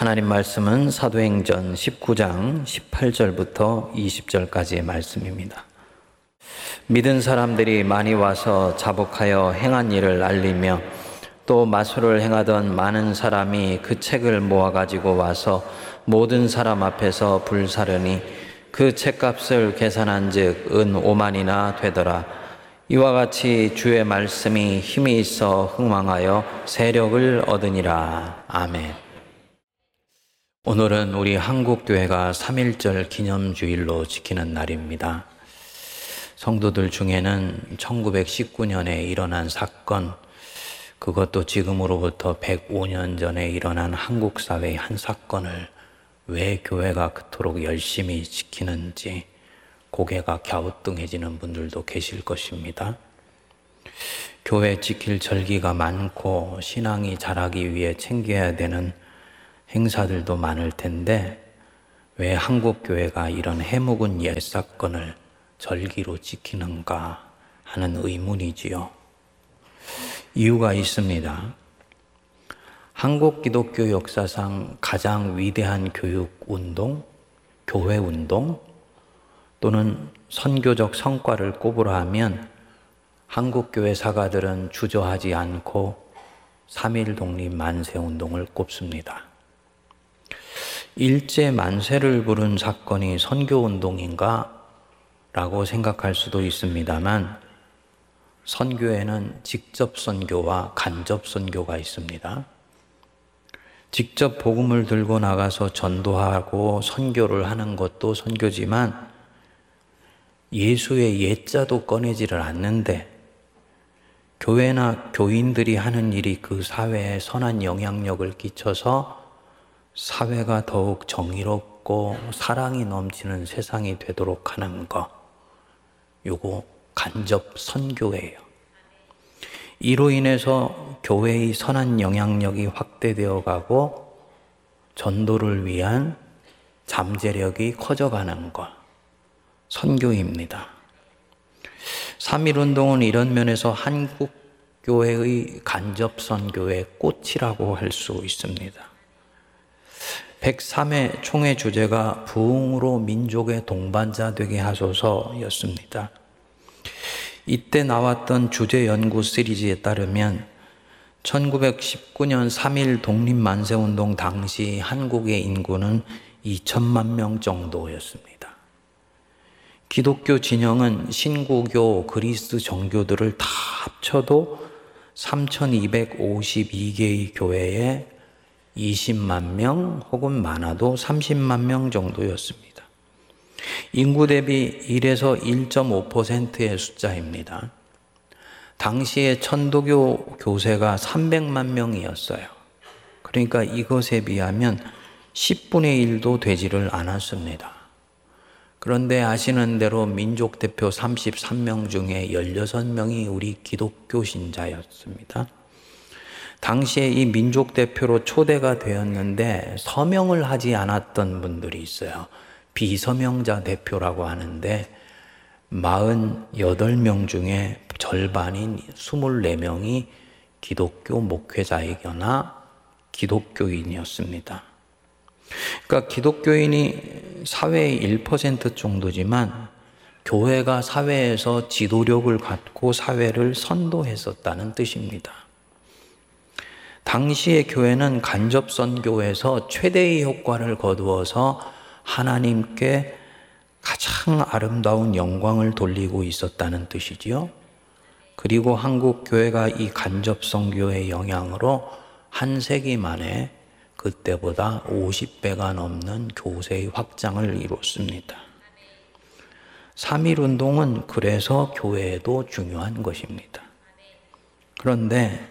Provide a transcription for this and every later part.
하나님 말씀은 사도행전 19장 18절부터 20절까지의 말씀입니다. 믿은 사람들이 많이 와서 자복하여 행한 일을 알리며 또 마술을 행하던 많은 사람이 그 책을 모아가지고 와서 모든 사람 앞에서 불사르니 그 책값을 계산한 즉 은 5만이나 되더라. 이와 같이 주의 말씀이 힘이 있어 흥망하여 세력을 얻으니라. 아멘. 오늘은 우리 한국교회가 3.1절 기념주일로 지키는 날입니다. 성도들 중에는 1919년에 일어난 사건, 그것도 지금으로부터 105년 전에 일어난 한국 사회의 한 사건을 왜 교회가 그토록 열심히 지키는지 고개가 갸우뚱해지는 분들도 계실 것입니다. 교회 지킬 절기가 많고 신앙이 자라기 위해 챙겨야 되는 행사들도 많을 텐데 왜 한국 교회가 이런 해묵은 옛 사건을 절기로 지키는가 하는 의문이지요. 이유가 있습니다. 한국 기독교 역사상 가장 위대한 교육 운동, 교회 운동 또는 선교적 성과를 꼽으라 하면 한국 교회 사가들은 주저하지 않고 3.1 독립 만세 운동을 꼽습니다. 일제 만세를 부른 사건이 선교운동인가? 라고 생각할 수도 있습니다만, 선교에는 직접 선교와 간접 선교가 있습니다. 직접 복음을 들고 나가서 전도하고 선교를 하는 것도 선교지만, 예수의 예자도 꺼내지를 않는데, 교회나 교인들이 하는 일이 그 사회에 선한 영향력을 끼쳐서 사회가 더욱 정의롭고 사랑이 넘치는 세상이 되도록 하는 것. 요거 간접 선교예요. 이로 인해서 교회의 선한 영향력이 확대되어 가고 전도를 위한 잠재력이 커져가는 것. 선교입니다. 3.1운동은 이런 면에서 한국 교회의 간접 선교의 꽃이라고 할 수 있습니다. 103회 총회 주제가 부흥으로 민족의 동반자 되게 하소서였습니다. 이때 나왔던 주제 연구 시리즈에 따르면 1919년 3일 독립만세운동 당시 한국의 인구는 2천만 명 정도였습니다. 기독교 진영은 신구교, 그리스 정교들을 다 합쳐도 3,252개의 교회에 20만 명 혹은 많아도 30만 명 정도였습니다. 인구 대비 1에서 1.5%의 숫자입니다. 당시에 천도교 교세가 300만 명이었어요. 그러니까 이것에 비하면 10분의 1도 되지를 않았습니다. 그런데 아시는 대로 민족 대표 33명 중에 16명이 우리 기독교 신자였습니다. 당시에 이 민족 대표로 초대가 되었는데 서명을 하지 않았던 분들이 있어요. 비서명자 대표라고 하는데 48명 중에 절반인 24명이 기독교 목회자이거나 기독교인이었습니다. 그러니까 기독교인이 사회의 1% 정도지만 교회가 사회에서 지도력을 갖고 사회를 선도했었다는 뜻입니다. 당시의 교회는 간접 선교에서 최대의 효과를 거두어서 하나님께 가장 아름다운 영광을 돌리고 있었다는 뜻이지요. 그리고 한국 교회가 이 간접 선교의 영향으로 한 세기 만에 그때보다 50배가 넘는 교세의 확장을 이뤘습니다. 3.1 운동은 그래서 교회에도 중요한 것입니다. 그런데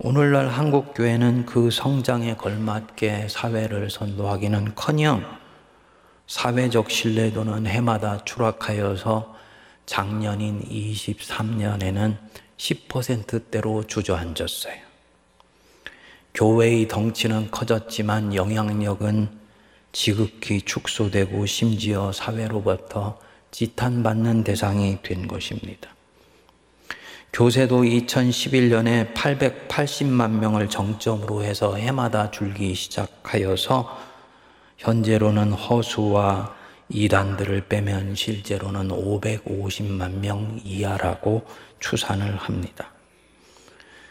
오늘날 한국 교회는 그 성장에 걸맞게 사회를 선도하기는 커녕 사회적 신뢰도는 해마다 추락하여서 작년인 23년에는 10%대로 주저앉았어요. 교회의 덩치는 커졌지만 영향력은 지극히 축소되고 심지어 사회로부터 지탄받는 대상이 된 것입니다. 교세도 2011년에 880만 명을 정점으로 해서 해마다 줄기 시작하여서 현재로는 허수와 이단들을 빼면 실제로는 550만 명 이하라고 추산을 합니다.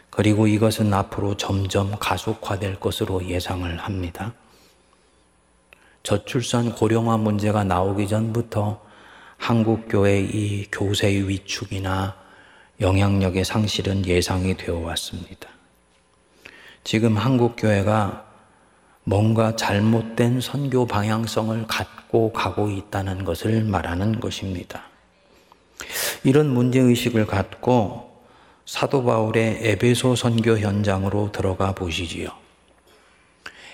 그리고 이것은 앞으로 점점 가속화될 것으로 예상을 합니다. 저출산 고령화 문제가 나오기 전부터 한국교회 이 교세의 위축이나 영향력의 상실은 예상이 되어 왔습니다. 지금 한국교회가 뭔가 잘못된 선교 방향성을 갖고 가고 있다는 것을 말하는 것입니다. 이런 문제의식을 갖고 사도 바울의 에베소 선교 현장으로 들어가 보시지요.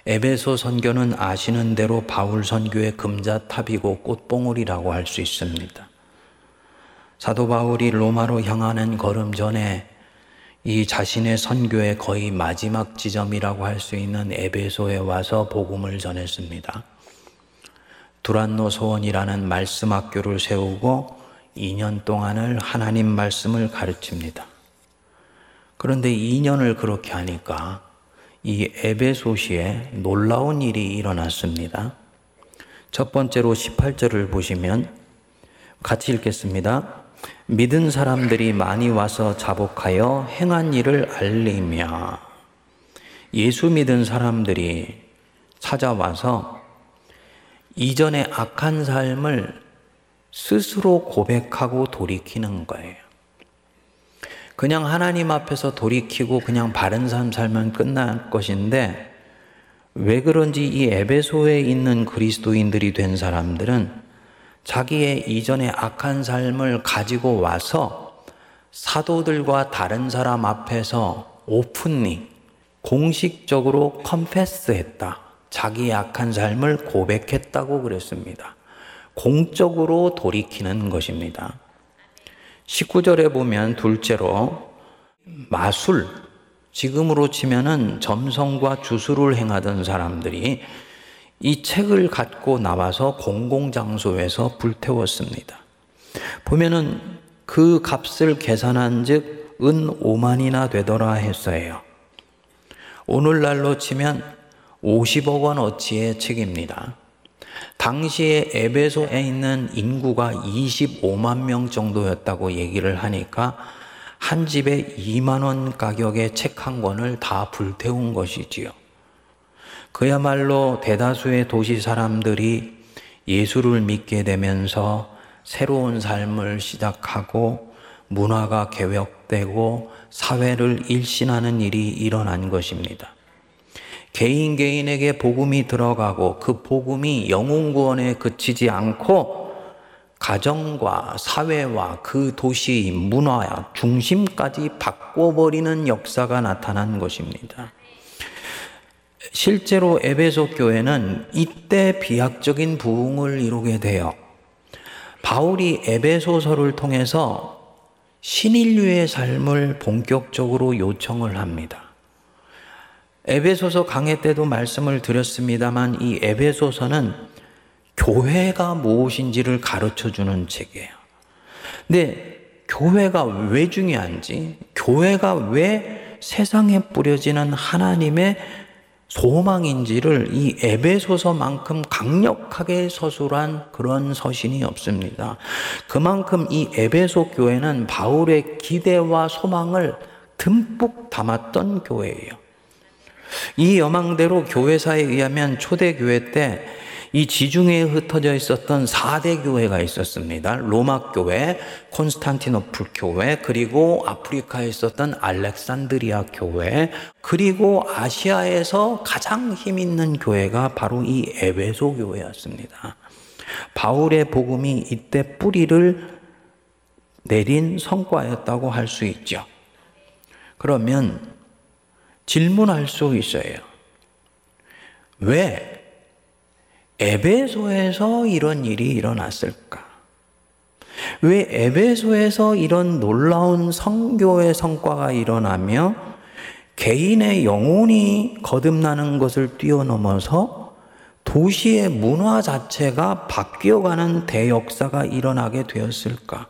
에베소 선교는 아시는 대로 바울 선교의 금자탑이고 꽃봉오리라고 할 수 있습니다. 사도 바울이 로마로 향하는 걸음 전에 이 자신의 선교의 거의 마지막 지점이라고 할 수 있는 에베소에 와서 복음을 전했습니다. 두란노 소원이라는 말씀 학교를 세우고 2년 동안을 하나님 말씀을 가르칩니다. 그런데 2년을 그렇게 하니까 이 에베소시에 놀라운 일이 일어났습니다. 첫 번째로 18절을 보시면 같이 읽겠습니다. 믿은 사람들이 많이 와서 자복하여 행한 일을 알리며 예수 믿은 사람들이 찾아와서 이전의 악한 삶을 스스로 고백하고 돌이키는 거예요. 그냥 하나님 앞에서 돌이키고 그냥 바른 삶 살면 끝날 것인데 왜 그런지 이 에베소에 있는 그리스도인들이 된 사람들은 자기의 이전의 악한 삶을 가지고 와서 사도들과 다른 사람 앞에서 오픈리 공식적으로 컨페스했다. 자기의 악한 삶을 고백했다고 그랬습니다. 공적으로 돌이키는 것입니다. 19절에 보면 둘째로 마술, 지금으로 치면은 점성과 주술을 행하던 사람들이 이 책을 갖고 나와서 공공장소에서 불태웠습니다. 보면은 그 값을 계산한 즉 은 5만이나 되더라 했어요. 오늘날로 치면 50억 원 어치의 책입니다. 당시에 에베소에 있는 인구가 25만 명 정도였다고 얘기를 하니까 한 집에 2만 원 가격의 책 한 권을 다 불태운 것이지요. 그야말로 대다수의 도시 사람들이 예수를 믿게 되면서 새로운 삶을 시작하고 문화가 개혁되고 사회를 일신하는 일이 일어난 것입니다. 개인 개인에게 복음이 들어가고 그 복음이 영혼 구원에 그치지 않고 가정과 사회와 그 도시 문화 중심까지 바꿔버리는 역사가 나타난 것입니다. 실제로 에베소 교회는 이때 비약적인 부흥을 이루게 돼요. 바울이 에베소서를 통해서 신인류의 삶을 본격적으로 요청을 합니다. 에베소서 강해 때도 말씀을 드렸습니다만 이 에베소서는 교회가 무엇인지를 가르쳐 주는 책이에요. 근데 교회가 왜 중요한지, 교회가 왜 세상에 뿌려지는 하나님의 소망인지를 이 에베소서만큼 강력하게 서술한 그런 서신이 없습니다. 그만큼 이 에베소 교회는 바울의 기대와 소망을 듬뿍 담았던 교회예요. 이 여망대로 교회사에 의하면 초대교회 때 이 지중해에 흩어져 있었던 4대 교회가 있었습니다. 로마 교회, 콘스탄티노플 교회, 그리고 아프리카에 있었던 알렉산드리아 교회, 그리고 아시아에서 가장 힘 있는 교회가 바로 이 에베소 교회였습니다. 바울의 복음이 이때 뿌리를 내린 성과였다고 할 수 있죠. 그러면 질문할 수 있어요. 왜 에베소에서 이런 일이 일어났을까? 왜 에베소에서 이런 놀라운 성교의 성과가 일어나며 개인의 영혼이 거듭나는 것을 뛰어넘어서 도시의 문화 자체가 바뀌어가는 대역사가 일어나게 되었을까?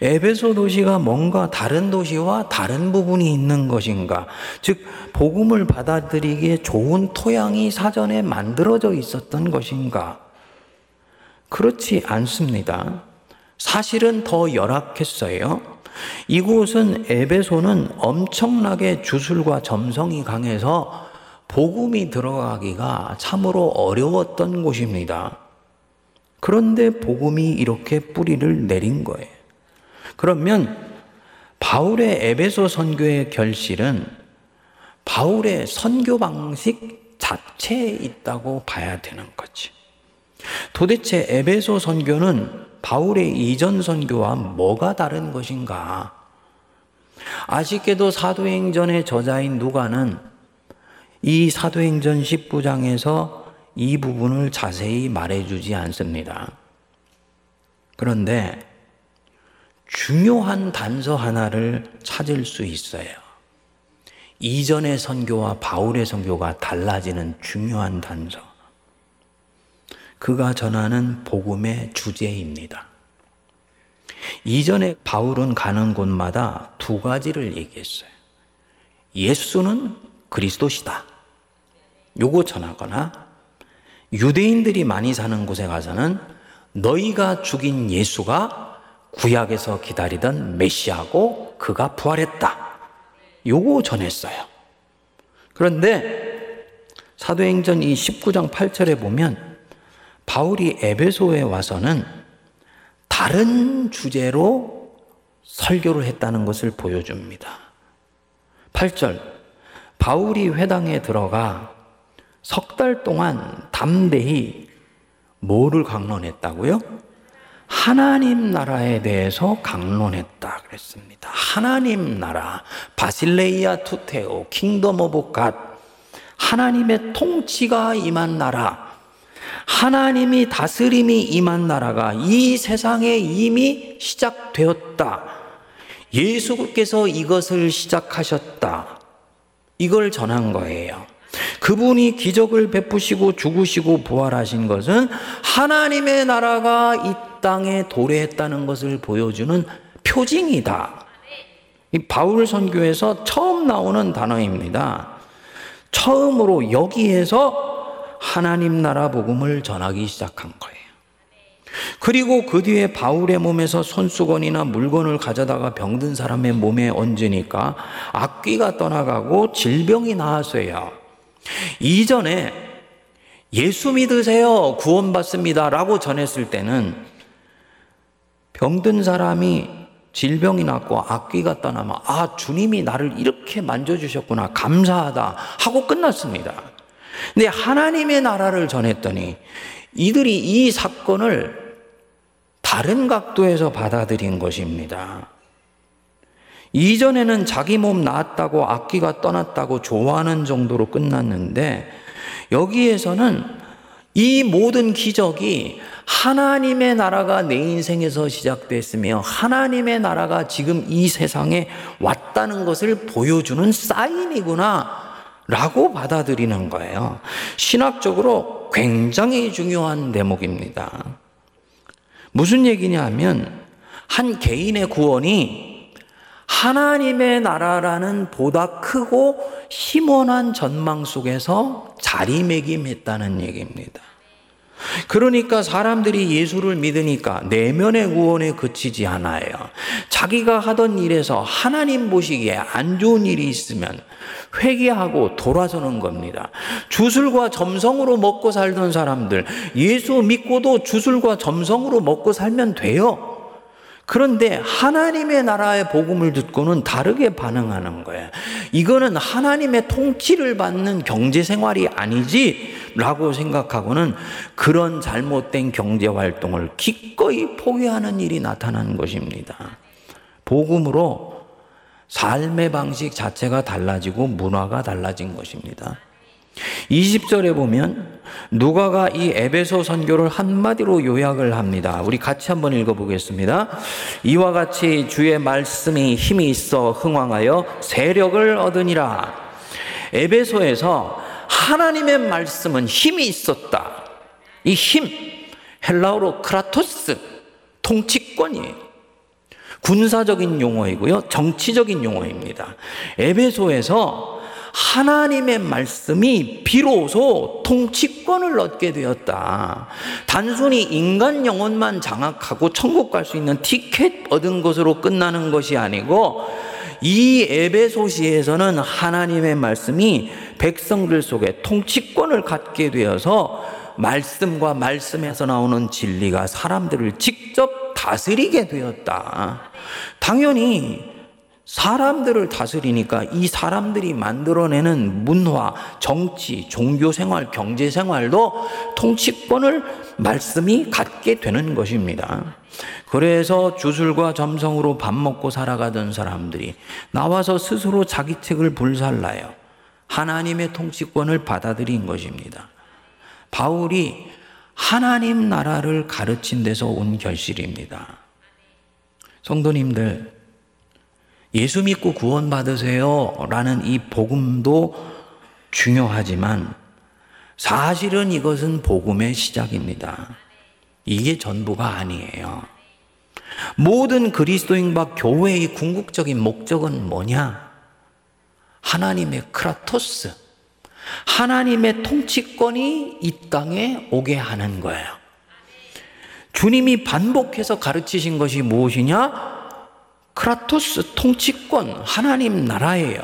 에베소 도시가 뭔가 다른 도시와 다른 부분이 있는 것인가? 즉, 복음을 받아들이기에 좋은 토양이 사전에 만들어져 있었던 것인가? 그렇지 않습니다. 사실은 더 열악했어요. 이곳은 에베소는 엄청나게 주술과 점성이 강해서 복음이 들어가기가 참으로 어려웠던 곳입니다. 그런데 복음이 이렇게 뿌리를 내린 거예요. 그러면 바울의 에베소 선교의 결실은 바울의 선교 방식 자체에 있다고 봐야 되는 거지. 도대체 에베소 선교는 바울의 이전 선교와 뭐가 다른 것인가? 아쉽게도 사도행전의 저자인 누가는 이 사도행전 19장에서 이 부분을 자세히 말해주지 않습니다. 그런데 중요한 단서 하나를 찾을 수 있어요. 이전의 선교와 바울의 선교가 달라지는 중요한 단서. 그가 전하는 복음의 주제입니다. 이전에 바울은 가는 곳마다 두 가지를 얘기했어요. 예수는 그리스도시다. 요거 전하거나 유대인들이 많이 사는 곳에 가서는 너희가 죽인 예수가 구약에서 기다리던 메시아고 그가 부활했다. 요거 전했어요. 그런데 사도행전 이 19장 8절에 보면 바울이 에베소에 와서는 다른 주제로 설교를 했다는 것을 보여줍니다. 8절 바울이 회당에 들어가 석 달 동안 담대히 뭐를 강론했다고요? 하나님 나라에 대해서 강론했다 그랬습니다. 하나님 나라, βασιλεία τοῦ θεοῦ, Kingdom of God, 하나님의 통치가 임한 나라, 하나님이 다스림이 임한 나라가 이 세상에 이미 시작되었다. 예수께서 이것을 시작하셨다. 이걸 전한 거예요. 그분이 기적을 베푸시고 죽으시고 부활하신 것은 하나님의 나라가 이 땅에 도래했다는 것을 보여주는 표징이다. 이 바울 선교에서 처음 나오는 단어입니다. 처음으로 여기에서 하나님 나라 복음을 전하기 시작한 거예요. 그리고 그 뒤에 바울의 몸에서 손수건이나 물건을 가져다가 병든 사람의 몸에 얹으니까 악귀가 떠나가고 질병이 나았어요. 이전에 예수 믿으세요. 구원받습니다. 라고 전했을 때는 병든 사람이 질병이 났고 악귀가 떠나면 아, 주님이 나를 이렇게 만져주셨구나. 감사하다. 하고 끝났습니다. 근데 하나님의 나라를 전했더니 이들이 이 사건을 다른 각도에서 받아들인 것입니다. 이전에는 자기 몸 나았다고 악기가 떠났다고 좋아하는 정도로 끝났는데 여기에서는 이 모든 기적이 하나님의 나라가 내 인생에서 시작됐으며 하나님의 나라가 지금 이 세상에 왔다는 것을 보여주는 사인이구나 라고 받아들이는 거예요. 신학적으로 굉장히 중요한 대목입니다. 무슨 얘기냐 하면 한 개인의 구원이 하나님의 나라라는 보다 크고 희원한 전망 속에서 자리매김했다는 얘기입니다. 그러니까 사람들이 예수를 믿으니까 내면의 구원에 그치지 않아요. 자기가 하던 일에서 하나님 보시기에 안 좋은 일이 있으면 회개하고 돌아서는 겁니다. 주술과 점성으로 먹고 살던 사람들, 예수 믿고도 주술과 점성으로 먹고 살면 돼요. 그런데 하나님의 나라의 복음을 듣고는 다르게 반응하는 거예요. 이거는 하나님의 통치를 받는 경제 생활이 아니지 라고 생각하고는 그런 잘못된 경제 활동을 기꺼이 포기하는 일이 나타나는 것입니다. 복음으로 삶의 방식 자체가 달라지고 문화가 달라진 것입니다. 20절에 보면 누가가 이 에베소 선교를 한마디로 요약을 합니다. 우리 같이 한번 읽어보겠습니다. 이와 같이 주의 말씀이 힘이 있어 흥왕하여 세력을 얻으니라. 에베소에서 하나님의 말씀은 힘이 있었다. 이 힘, 헬라어로 크라토스, 통치권이에요. 군사적인 용어이고요. 정치적인 용어입니다. 에베소에서 하나님의 말씀이 비로소 통치권을 얻게 되었다. 단순히 인간 영혼만 장악하고 천국 갈 수 있는 티켓 얻은 것으로 끝나는 것이 아니고 이 에베소시에서는 하나님의 말씀이 백성들 속에 통치권을 갖게 되어서 말씀과 말씀에서 나오는 진리가 사람들을 직접 다스리게 되었다. 당연히 사람들을 다스리니까 이 사람들이 만들어내는 문화, 정치, 종교 생활, 경제 생활도 통치권을 말씀이 갖게 되는 것입니다. 그래서 주술과 점성으로 밥 먹고 살아가던 사람들이 나와서 스스로 자기 책을 불살라요. 하나님의 통치권을 받아들인 것입니다. 바울이 하나님 나라를 가르친 데서 온 결실입니다. 성도님들, 예수 믿고 구원받으세요. 라는 이 복음도 중요하지만 사실은 이것은 복음의 시작입니다. 이게 전부가 아니에요. 모든 그리스도인과 교회의 궁극적인 목적은 뭐냐? 하나님의 크라토스, 하나님의 통치권이 이 땅에 오게 하는 거예요. 주님이 반복해서 가르치신 것이 무엇이냐? 크라토스 통치권 하나님 나라예요.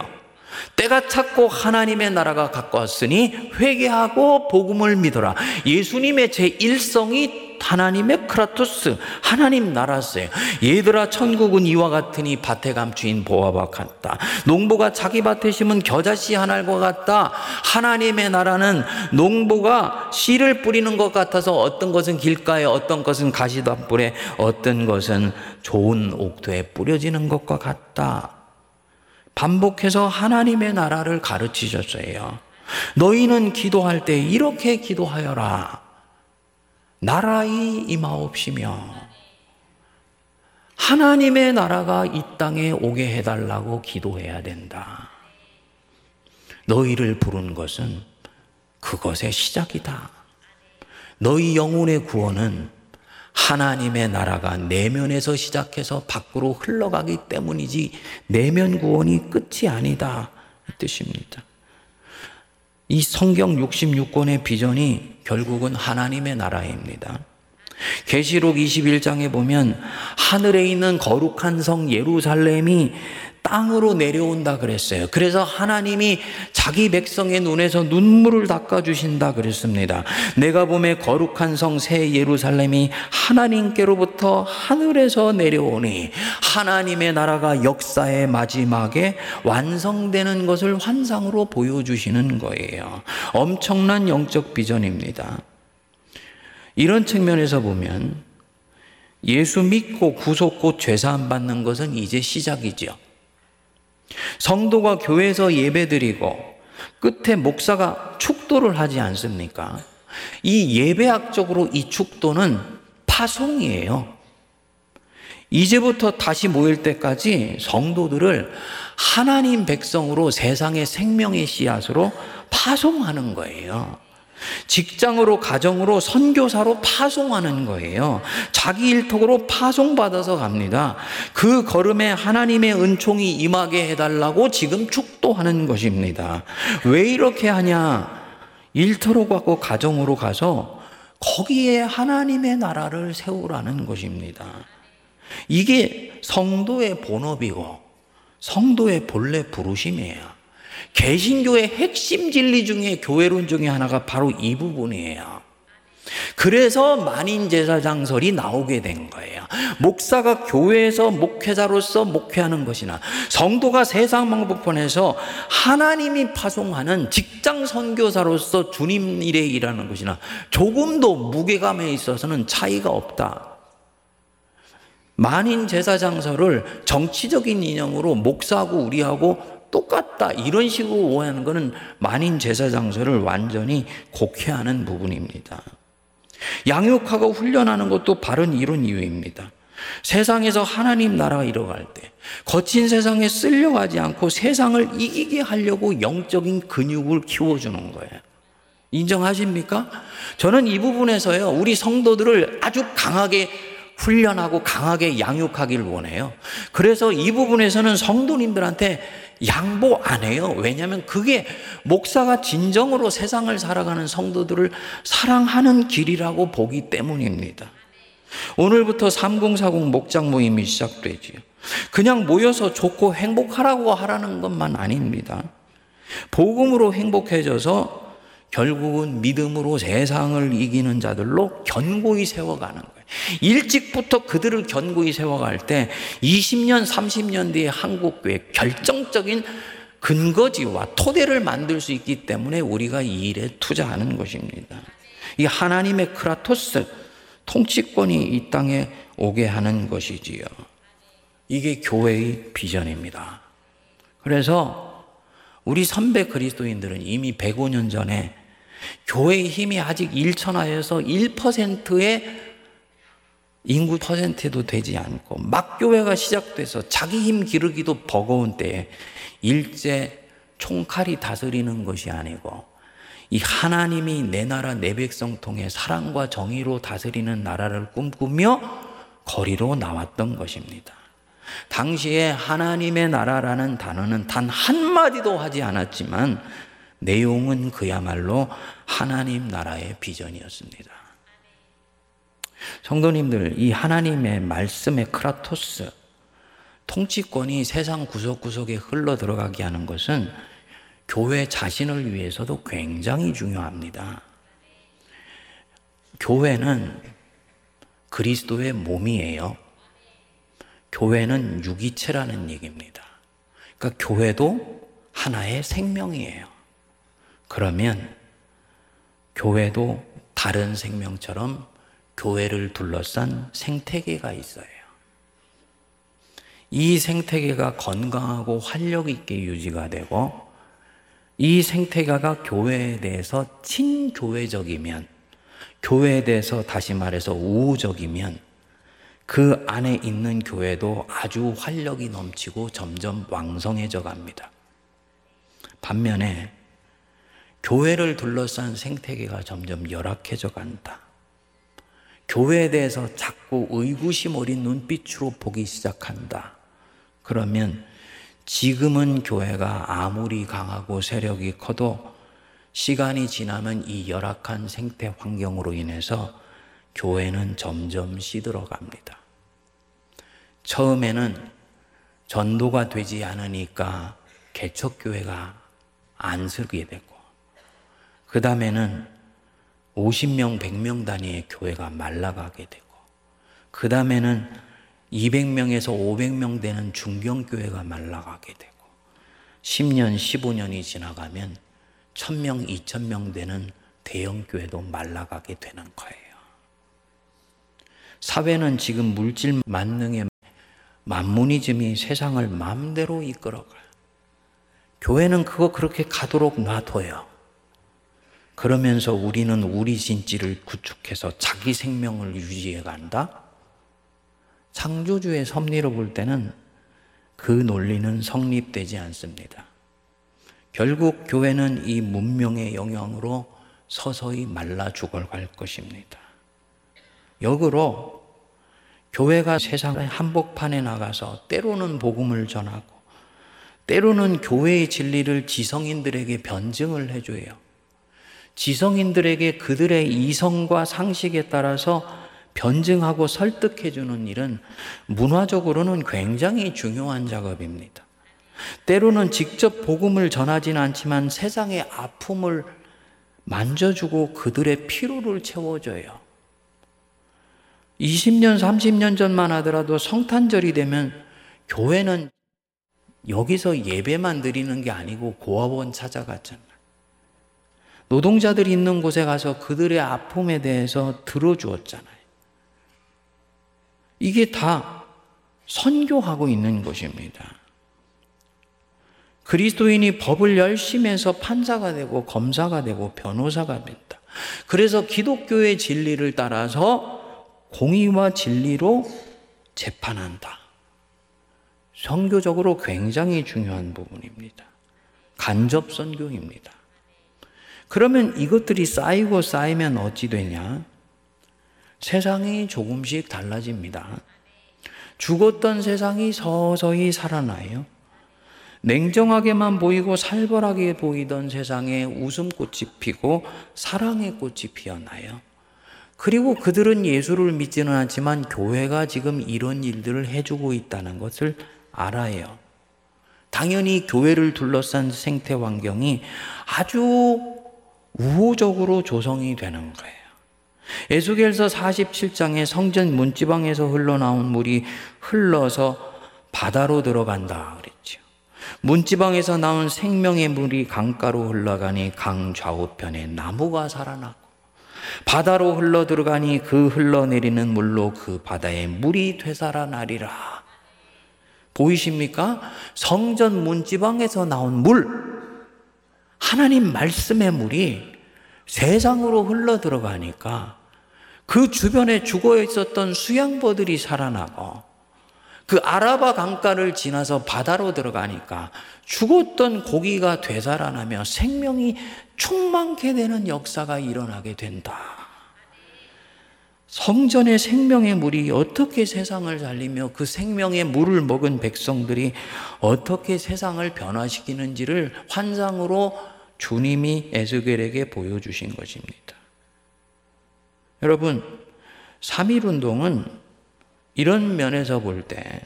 때가 찼고 하나님의 나라가 가까웠으니 회개하고 복음을 믿어라. 예수님의 제 일성이 하나님의 크라토스, 하나님 나라세요. 얘들아 천국은 이와 같으니 밭에 감추인 보아와 같다. 농부가 자기 밭에 심은 겨자씨 하나과 같다. 하나님의 나라는 농부가 씨를 뿌리는 것 같아서 어떤 것은 길가에 어떤 것은 가시덤불에 어떤 것은 좋은 옥토에 뿌려지는 것과 같다. 반복해서 하나님의 나라를 가르치셨어요. 너희는 기도할 때 이렇게 기도하여라. 나라의 임하옵시며 하나님의 나라가 이 땅에 오게 해달라고 기도해야 된다. 너희를 부른 것은 그것의 시작이다. 너희 영혼의 구원은 하나님의 나라가 내면에서 시작해서 밖으로 흘러가기 때문이지 내면 구원이 끝이 아니다. 이 뜻입니다. 이 성경 66권의 비전이 결국은 하나님의 나라입니다. 계시록 21장에 보면 하늘에 있는 거룩한 성 예루살렘이 땅으로 내려온다 그랬어요. 그래서 하나님이 자기 백성의 눈에서 눈물을 닦아 주신다 그랬습니다. 내가 봄에 거룩한 성 새 예루살렘이 하나님께로부터 하늘에서 내려오니 하나님의 나라가 역사의 마지막에 완성되는 것을 환상으로 보여주시는 거예요. 엄청난 영적 비전입니다. 이런 측면에서 보면 예수 믿고 구속고 죄사함 받는 것은 이제 시작이죠. 성도가 교회에서 예배드리고 끝에 목사가 축도를 하지 않습니까? 이 예배학적으로 이 축도는 파송이에요. 이제부터 다시 모일 때까지 성도들을 하나님 백성으로 세상의 생명의 씨앗으로 파송하는 거예요. 직장으로, 가정으로, 선교사로 파송하는 거예요. 자기 일터로 파송받아서 갑니다. 그 걸음에 하나님의 은총이 임하게 해달라고 지금 축도하는 것입니다. 왜 이렇게 하냐? 일터로 가고 가정으로 가서 거기에 하나님의 나라를 세우라는 것입니다. 이게 성도의 본업이고 성도의 본래 부르심이에요. 개신교의 핵심 진리 중에 교회론 중에 하나가 바로 이 부분이에요. 그래서 만인 제사장설이 나오게 된 거예요. 목사가 교회에서 목회자로서 목회하는 것이나 성도가 세상 방법권에서 하나님이 파송하는 직장 선교사로서 주님 일에 일하는 것이나 조금도 무게감에 있어서는 차이가 없다. 만인 제사장설을 정치적인 인형으로 목사하고 우리하고 똑같다. 이런 식으로 오해하는 것은 만인 제사 장소를 완전히 곡해하는 부분입니다. 양육하고 훈련하는 것도 바른 이런 이유입니다. 세상에서 하나님 나라가 이뤄갈 때 거친 세상에 쓸려가지 않고 세상을 이기게 하려고 영적인 근육을 키워주는 거예요. 인정하십니까? 저는 이 부분에서요, 우리 성도들을 아주 강하게 훈련하고 강하게 양육하길 원해요. 그래서 이 부분에서는 성도님들한테 양보 안 해요. 왜냐하면 그게 목사가 진정으로 세상을 살아가는 성도들을 사랑하는 길이라고 보기 때문입니다. 오늘부터 3040 목장 모임이 시작되지요. 그냥 모여서 좋고 행복하라고 하라는 것만 아닙니다. 복음으로 행복해져서 결국은 믿음으로 세상을 이기는 자들로 견고히 세워가는 거예요. 일찍부터 그들을 견고히 세워갈 때 20년, 30년 뒤에 한국교회 결정적인 근거지와 토대를 만들 수 있기 때문에 우리가 이 일에 투자하는 것입니다. 이 하나님의 크라토스, 통치권이 이 땅에 오게 하는 것이지요. 이게 교회의 비전입니다. 그래서 우리 선배 그리스도인들은 이미 105년 전에 교회의 힘이 아직 일천하여서 1%의 인구 퍼센트도 되지 않고 막 교회가 시작돼서 자기 힘 기르기도 버거운 때에 일제 총칼이 다스리는 것이 아니고 이 하나님이 내 나라 내 백성 통해 사랑과 정의로 다스리는 나라를 꿈꾸며 거리로 나왔던 것입니다. 당시에 하나님의 나라라는 단어는 단 한마디도 하지 않았지만 내용은 그야말로 하나님 나라의 비전이었습니다. 성도님들, 이 하나님의 말씀의 크라토스, 통치권이 세상 구석구석에 흘러 들어가게 하는 것은 교회 자신을 위해서도 굉장히 중요합니다. 교회는 그리스도의 몸이에요. 교회는 유기체라는 얘기입니다. 그러니까 교회도 하나의 생명이에요. 그러면 교회도 다른 생명처럼 교회를 둘러싼 생태계가 있어요. 이 생태계가 건강하고 활력 있게 유지가 되고 이 생태계가 교회에 대해서 친교회적이면 교회에 대해서 다시 말해서 우호적이면 그 안에 있는 교회도 아주 활력이 넘치고 점점 왕성해져 갑니다. 반면에 교회를 둘러싼 생태계가 점점 열악해져 간다. 교회에 대해서 자꾸 의구심 어린 눈빛으로 보기 시작한다. 그러면 지금은 교회가 아무리 강하고 세력이 커도 시간이 지나면 이 열악한 생태 환경으로 인해서 교회는 점점 시들어 갑니다. 처음에는 전도가 되지 않으니까 개척교회가 안 쓰게 되고, 그 다음에는 50명, 100명 단위의 교회가 말라가게 되고, 그 다음에는 200명에서 500명 되는 중경교회가 말라가게 되고, 10년, 15년이 지나가면 1000명, 2000명 되는 대형교회도 말라가게 되는 거예요. 사회는 지금 물질 만능의 만무니즘이 세상을 마음대로 이끌어가요. 교회는 그거 그렇게 가도록 놔둬요. 그러면서 우리는 우리 진지를 구축해서 자기 생명을 유지해 간다? 창조주의 섭리로 볼 때는 그 논리는 성립되지 않습니다. 결국 교회는 이 문명의 영향으로 서서히 말라 죽어갈 것입니다. 역으로 교회가 세상의 한복판에 나가서 때로는 복음을 전하고 때로는 교회의 진리를 지성인들에게 변증을 해줘요. 지성인들에게 그들의 이성과 상식에 따라서 변증하고 설득해주는 일은 문화적으로는 굉장히 중요한 작업입니다. 때로는 직접 복음을 전하지는 않지만 세상의 아픔을 만져주고 그들의 피로를 채워줘요. 20년, 30년 전만 하더라도 성탄절이 되면 교회는 여기서 예배만 드리는 게 아니고 고아원 찾아갔잖아요. 노동자들이 있는 곳에 가서 그들의 아픔에 대해서 들어주었잖아요. 이게 다 선교하고 있는 것입니다. 그리스도인이 법을 열심히 해서 판사가 되고 검사가 되고 변호사가 된다. 그래서 기독교의 진리를 따라서 공의와 진리로 재판한다. 선교적으로 굉장히 중요한 부분입니다. 간접 선교입니다. 그러면 이것들이 쌓이고 쌓이면 어찌 되냐? 세상이 조금씩 달라집니다. 죽었던 세상이 서서히 살아나요. 냉정하게만 보이고 살벌하게 보이던 세상에 웃음꽃이 피고 사랑의 꽃이 피어나요. 그리고 그들은 예수를 믿지는 않지만 교회가 지금 이런 일들을 해주고 있다는 것을 알아요. 당연히 교회를 둘러싼 생태 환경이 아주 우호적으로 조성이 되는 거예요. 에스겔서 47장에 성전 문지방에서 흘러나온 물이 흘러서 바다로 들어간다 그랬죠. 문지방에서 나온 생명의 물이 강가로 흘러가니 강 좌우편에 나무가 살아나고 바다로 흘러 들어가니 그 흘러내리는 물로 그 바다에 물이 되살아나리라. 보이십니까? 성전 문지방에서 나온 물, 하나님 말씀의 물이 세상으로 흘러 들어가니까 그 주변에 죽어 있었던 수양보들이 살아나고 그 아라바 강가를 지나서 바다로 들어가니까 죽었던 고기가 되살아나며 생명이 충만케 되는 역사가 일어나게 된다. 성전의 생명의 물이 어떻게 세상을 살리며 그 생명의 물을 먹은 백성들이 어떻게 세상을 변화시키는지를 환상으로 주님이 에스겔에게 보여주신 것입니다. 여러분, 3.1 운동은 이런 면에서 볼 때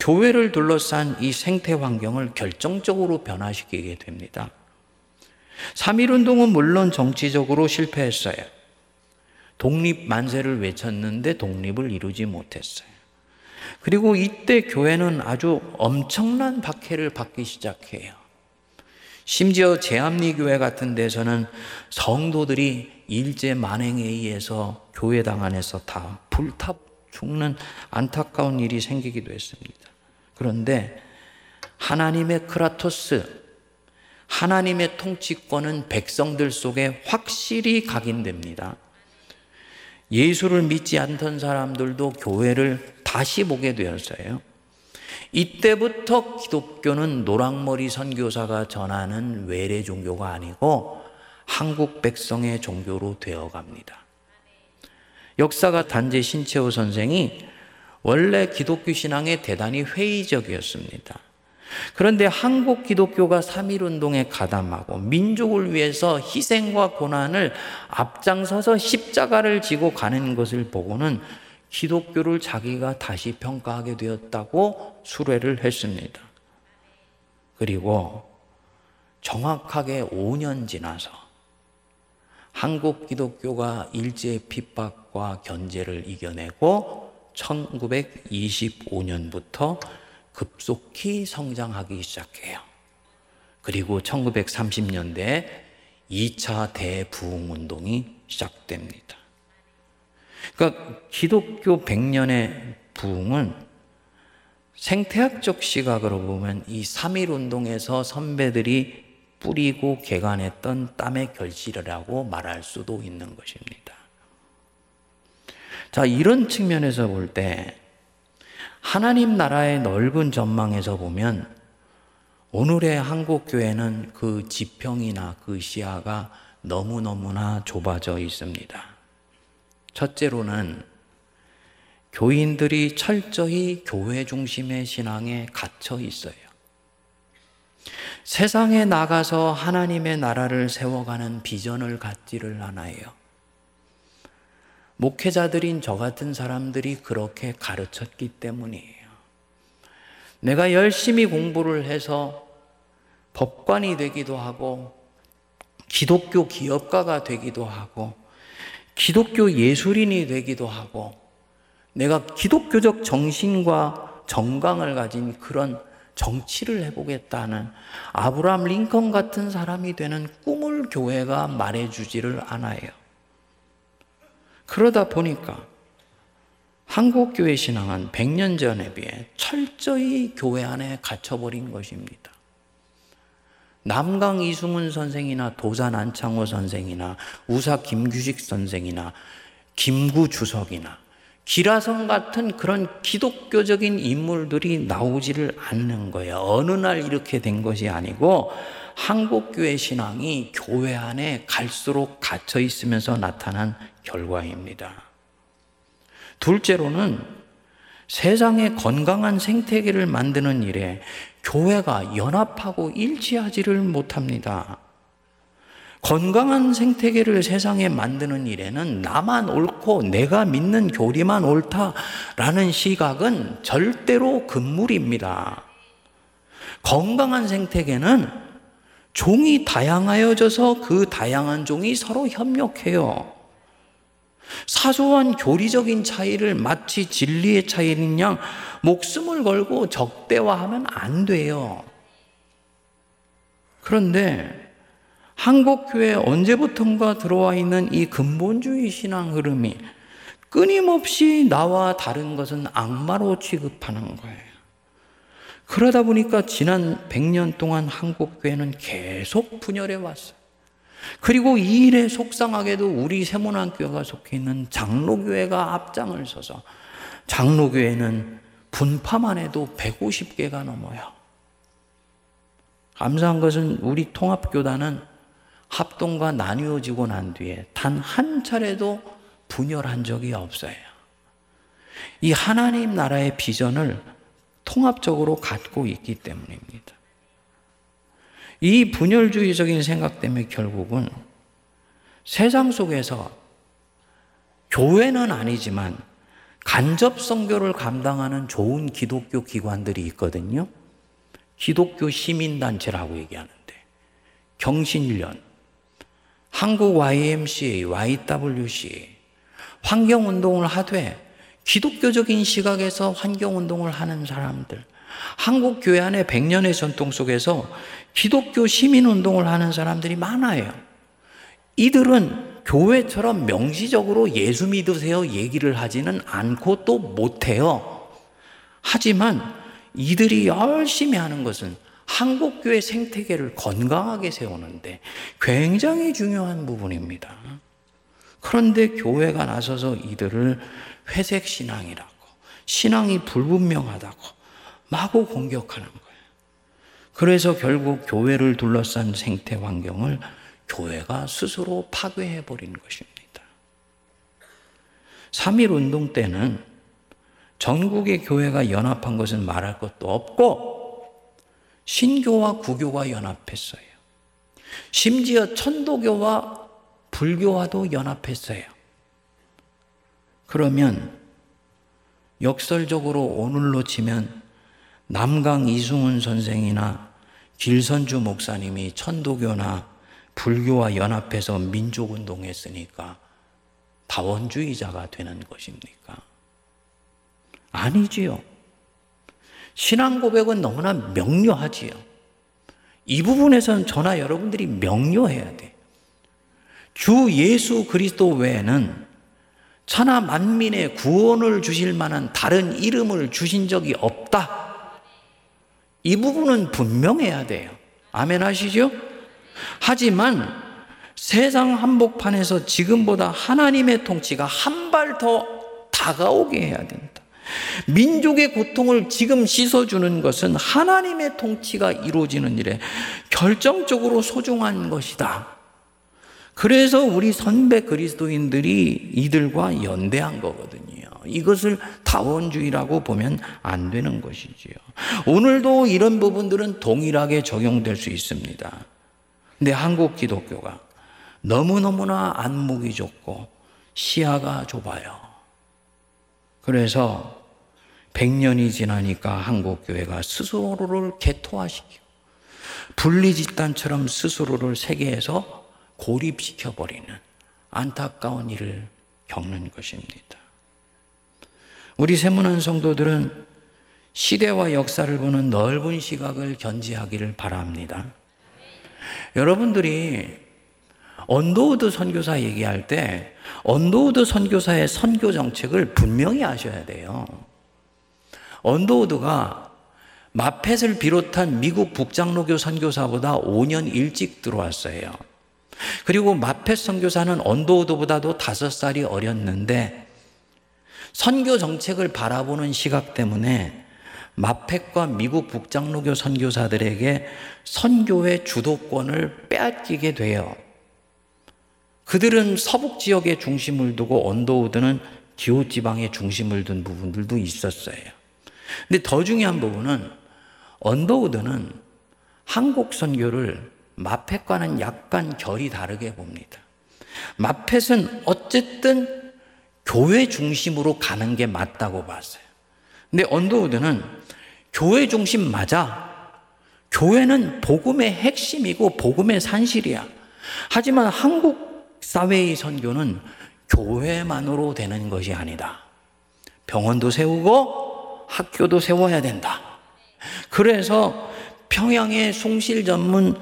교회를 둘러싼 이 생태 환경을 결정적으로 변화시키게 됩니다. 3.1 운동은 물론 정치적으로 실패했어요. 독립 만세를 외쳤는데 독립을 이루지 못했어요. 그리고 이때 교회는 아주 엄청난 박해를 받기 시작해요. 심지어 제암리교회 같은 데서는 성도들이 일제 만행에 의해서 교회당 안에서 다 불타 죽는 안타까운 일이 생기기도 했습니다. 그런데 하나님의 크라토스, 하나님의 통치권은 백성들 속에 확실히 각인됩니다. 예수를 믿지 않던 사람들도 교회를 다시 보게 되었어요. 이때부터 기독교는 노랑머리 선교사가 전하는 외래 종교가 아니고 한국 백성의 종교로 되어 갑니다. 역사가 단재 신채호 선생이 원래 기독교 신앙에 대단히 회의적이었습니다. 그런데 한국 기독교가 3.1 운동에 가담하고 민족을 위해서 희생과 고난을 앞장서서 십자가를 지고 가는 것을 보고는 기독교를 자기가 다시 평가하게 되었다고 수레를 했습니다. 그리고 정확하게 5년 지나서 한국 기독교가 일제 핍박과 견제를 이겨내고 1925년부터 급속히 성장하기 시작해요. 그리고 1930년대에 2차 대부흥 운동이 시작됩니다. 그러니까 기독교 100년의 부흥은 생태학적 시각으로 보면 이 3.1 운동에서 선배들이 뿌리고 개간했던 땀의 결실이라고 말할 수도 있는 것입니다. 자, 이런 측면에서 볼 때 하나님 나라의 넓은 전망에서 보면 오늘의 한국 교회는 그 지평이나 그 시야가 너무너무나 좁아져 있습니다. 첫째로는 교인들이 철저히 교회 중심의 신앙에 갇혀 있어요. 세상에 나가서 하나님의 나라를 세워가는 비전을 갖지를 않아요. 목회자들인 저 같은 사람들이 그렇게 가르쳤기 때문이에요. 내가 열심히 공부를 해서 법관이 되기도 하고, 기독교 기업가가 되기도 하고, 기독교 예술인이 되기도 하고 내가 기독교적 정신과 정강을 가진 그런 정치를 해보겠다는 아브라함 링컨 같은 사람이 되는 꿈을 교회가 말해주지를 않아요. 그러다 보니까 한국교회 신앙은 100년 전에 비해 철저히 교회 안에 갇혀버린 것입니다. 남강 이승훈 선생이나 도산 안창호 선생이나 우사 김규식 선생이나 김구 주석이나 기라성 같은 그런 기독교적인 인물들이 나오지를 않는 거예요. 어느 날 이렇게 된 것이 아니고 한국교회 신앙이 교회 안에 갈수록 갇혀 있으면서 나타난 결과입니다. 둘째로는 세상의 건강한 생태계를 만드는 일에 교회가 연합하고 일치하지를 못합니다. 건강한 생태계를 세상에 만드는 일에는 나만 옳고 내가 믿는 교리만 옳다라는 시각은 절대로 금물입니다. 건강한 생태계는 종이 다양하여져서 그 다양한 종이 서로 협력해요. 사소한 교리적인 차이를 마치 진리의 차이인 양 목숨을 걸고 적대화하면 안 돼요. 그런데 한국 교회 언제부턴가 들어와 있는 이 근본주의 신앙 흐름이 끊임없이 나와 다른 것은 악마로 취급하는 거예요. 그러다 보니까 지난 100년 동안 한국 교회는 계속 분열해 왔어요. 그리고 이 일에 속상하게도 우리 세문안교회가 속해 있는 장로교회가 앞장을 서서 장로교회는 분파만 해도 150개가 넘어요. 감사한 것은 우리 통합교단은 합동과 나뉘어지고 난 뒤에 단 한 차례도 분열한 적이 없어요. 이 하나님 나라의 비전을 통합적으로 갖고 있기 때문입니다. 이 분열주의적인 생각 때문에 결국은 세상 속에서 교회는 아니지만 간접 선교를 감당하는 좋은 기독교 기관들이 있거든요. 기독교 시민단체라고 얘기하는데 경신련, 한국 YMCA, YWC 환경운동을 하되 기독교적인 시각에서 환경운동을 하는 사람들, 한국 교회 안에 100년의 전통 속에서 기독교 시민 운동을 하는 사람들이 많아요. 이들은 교회처럼 명시적으로 예수 믿으세요 얘기를 하지는 않고 또 못해요. 하지만 이들이 열심히 하는 것은 한국교회 생태계를 건강하게 세우는데 굉장히 중요한 부분입니다. 그런데 교회가 나서서 이들을 회색 신앙이라고, 신앙이 불분명하다고 마구 공격하는 거예요. 그래서 결국 교회를 둘러싼 생태 환경을 교회가 스스로 파괴해 버린 것입니다. 3.1 운동 때는 전국의 교회가 연합한 것은 말할 것도 없고 신교와 구교가 연합했어요. 심지어 천도교와 불교와도 연합했어요. 그러면 역설적으로 오늘로 치면 남강 이승훈 선생이나 길선주 목사님이 천도교나 불교와 연합해서 민족운동했으니까 다원주의자가 되는 것입니까? 아니지요. 신앙 고백은 너무나 명료하지요. 이 부분에서는 저나 여러분들이 명료해야 돼. 주 예수 그리스도 외에는 천하 만민의 구원을 주실 만한 다른 이름을 주신 적이 없다. 이 부분은 분명해야 돼요. 아멘 하시죠? 하지만 세상 한복판에서 지금보다 하나님의 통치가 한 발 더 다가오게 해야 된다. 민족의 고통을 지금 씻어주는 것은 하나님의 통치가 이루어지는 일에 결정적으로 소중한 것이다. 그래서 우리 선배 그리스도인들이 이들과 연대한 거거든요. 이것을 다원주의라고 보면 안 되는 것이지요. 오늘도 이런 부분들은 동일하게 적용될 수 있습니다. 근데 한국 기독교가 너무너무나 안목이 좁고 시야가 좁아요. 그래서 100년이 지나니까 한국 교회가 스스로를 개토화시키고 분리집단처럼 스스로를 세계에서 고립시켜버리는 안타까운 일을 겪는 것입니다. 우리 세문안 성도들은 시대와 역사를 보는 넓은 시각을 견지하기를 바랍니다. 여러분들이 언더우드 선교사 얘기할 때 언더우드 선교사의 선교 정책을 분명히 아셔야 돼요. 언더우드가 마펫을 비롯한 미국 북장로교 선교사보다 5년 일찍 들어왔어요. 그리고 마펫 선교사는 언더우드보다도 5살이 어렸는데 선교 정책을 바라보는 시각 때문에 마펫과 미국 북장로교 선교사들에게 선교의 주도권을 빼앗기게 돼요. 그들은 서북 지역에 중심을 두고 언더우드는 기호 지방에 중심을 둔 부분들도 있었어요. 근데 더 중요한 부분은 언더우드는 한국 선교를 마펫과는 약간 결이 다르게 봅니다. 마펫은 어쨌든 교회 중심으로 가는 게 맞다고 봤어요. 근데 언더우드는 교회 중심 맞아. 교회는 복음의 핵심이고 복음의 산실이야. 하지만 한국 사회의 선교는 교회만으로 되는 것이 아니다. 병원도 세우고 학교도 세워야 된다. 그래서 평양에 숭실 전문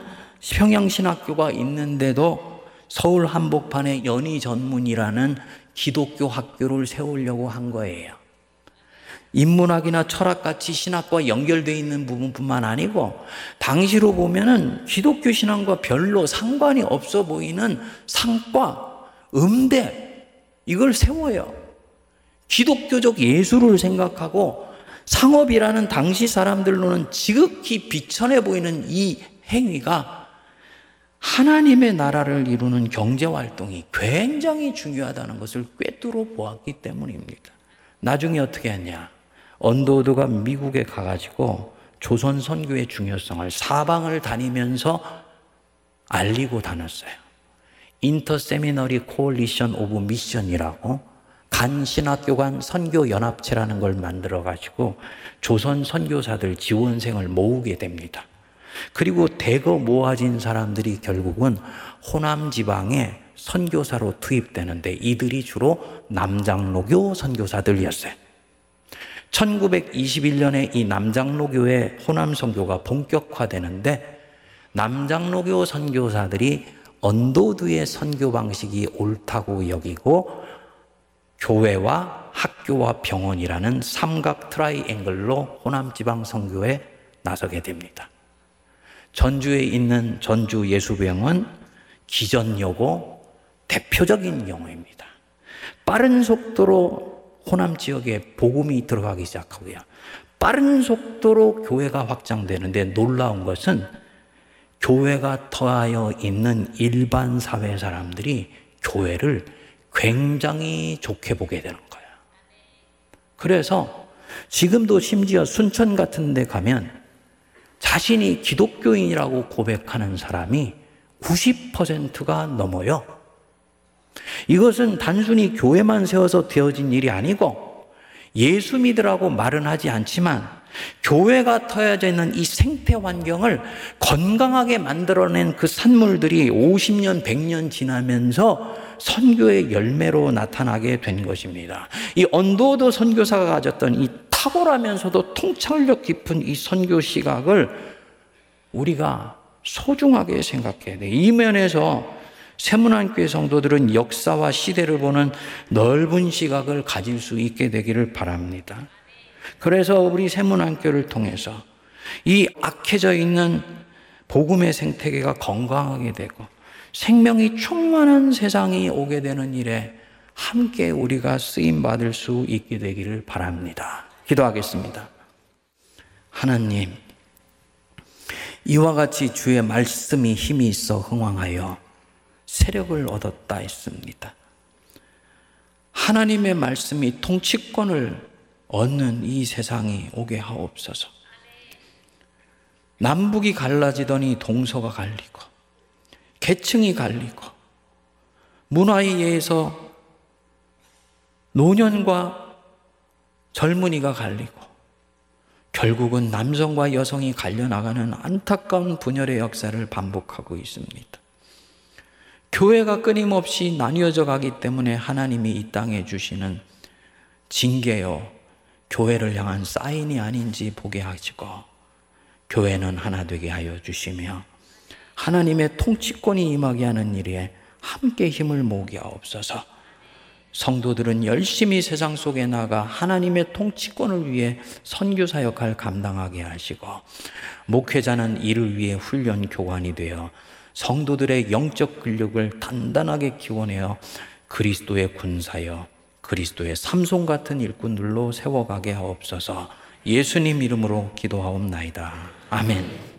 평양신학교가 있는데도 서울 한복판에 연희 전문이라는 기독교 학교를 세우려고 한 거예요. 인문학이나 철학같이 신학과 연결되어 있는 부분뿐만 아니고 당시로 보면은 기독교 신앙과 별로 상관이 없어 보이는 상과 음대 이걸 세워요. 기독교적 예술을 생각하고 상업이라는 당시 사람들로는 지극히 비천해 보이는 이 행위가 하나님의 나라를 이루는 경제 활동이 굉장히 중요하다는 것을 꿰뚫어 보았기 때문입니다. 나중에 어떻게 했냐? 언더우드가 미국에 가가지고 조선 선교의 중요성을 사방을 다니면서 알리고 다녔어요. Interseminary Coalition of Mission이라고 간 신학교 간 선교 연합체라는 걸 만들어 가지고 조선 선교사들 지원생을 모으게 됩니다. 그리고 대거 모아진 사람들이 결국은 호남 지방에 선교사로 투입되는데 이들이 주로 남장로교 선교사들이었어요. 1921년에 이 남장로교의 호남 선교가 본격화되는데 남장로교 선교사들이 언더우드의 선교 방식이 옳다고 여기고 교회와 학교와 병원이라는 삼각 트라이앵글로 호남 지방 선교에 나서게 됩니다. 전주에 있는 전주 예수병은 기전여고 대표적인 경우입니다. 빠른 속도로 호남 지역에 복음이 들어가기 시작하고요. 빠른 속도로 교회가 확장되는데 놀라운 것은 교회가 더하여 있는 일반 사회 사람들이 교회를 굉장히 좋게 보게 되는 거예요. 그래서 지금도 심지어 순천 같은 데 가면 자신이 기독교인이라고 고백하는 사람이 90%가 넘어요. 이것은 단순히 교회만 세워서 되어진 일이 아니고 예수 믿으라고 말은 하지 않지만 교회가 터여져 있는 이 생태 환경을 건강하게 만들어낸 그 산물들이 50년, 100년 지나면서 선교의 열매로 나타나게 된 것입니다. 이 언도도 선교사가 가졌던 이 탁월하면서도 통찰력 깊은 이 선교 시각을 우리가 소중하게 생각해야 돼. 이 면에서 세문안교회 성도들은 역사와 시대를 보는 넓은 시각을 가질 수 있게 되기를 바랍니다. 그래서 우리 세문안교를 통해서 이 악해져 있는 복음의 생태계가 건강하게 되고 생명이 충만한 세상이 오게 되는 일에 함께 우리가 쓰임 받을 수 있게 되기를 바랍니다. 기도하겠습니다. 하나님, 이와 같이 주의 말씀이 힘이 있어 흥왕하여 세력을 얻었다 했습니다. 하나님의 말씀이 통치권을 얻는 이 세상이 오게 하옵소서. 남북이 갈라지더니 동서가 갈리고, 계층이 갈리고, 문화에 의해서 노년과 젊은이가 갈리고, 결국은 남성과 여성이 갈려나가는 안타까운 분열의 역사를 반복하고 있습니다. 교회가 끊임없이 나뉘어져 가기 때문에 하나님이 이 땅에 주시는 징계요, 교회를 향한 사인이 아닌지 보게 하시고, 교회는 하나 되게 하여 주시며, 하나님의 통치권이 임하게 하는 일에 함께 힘을 모으게 하옵소서. 성도들은 열심히 세상 속에 나가 하나님의 통치권을 위해 선교사 역할 감당하게 하시고 목회자는 이를 위해 훈련 교관이 되어 성도들의 영적 근력을 단단하게 키워내어 그리스도의 군사여 그리스도의 삼손 같은 일꾼들로 세워가게 하옵소서 예수님 이름으로 기도하옵나이다. 아멘.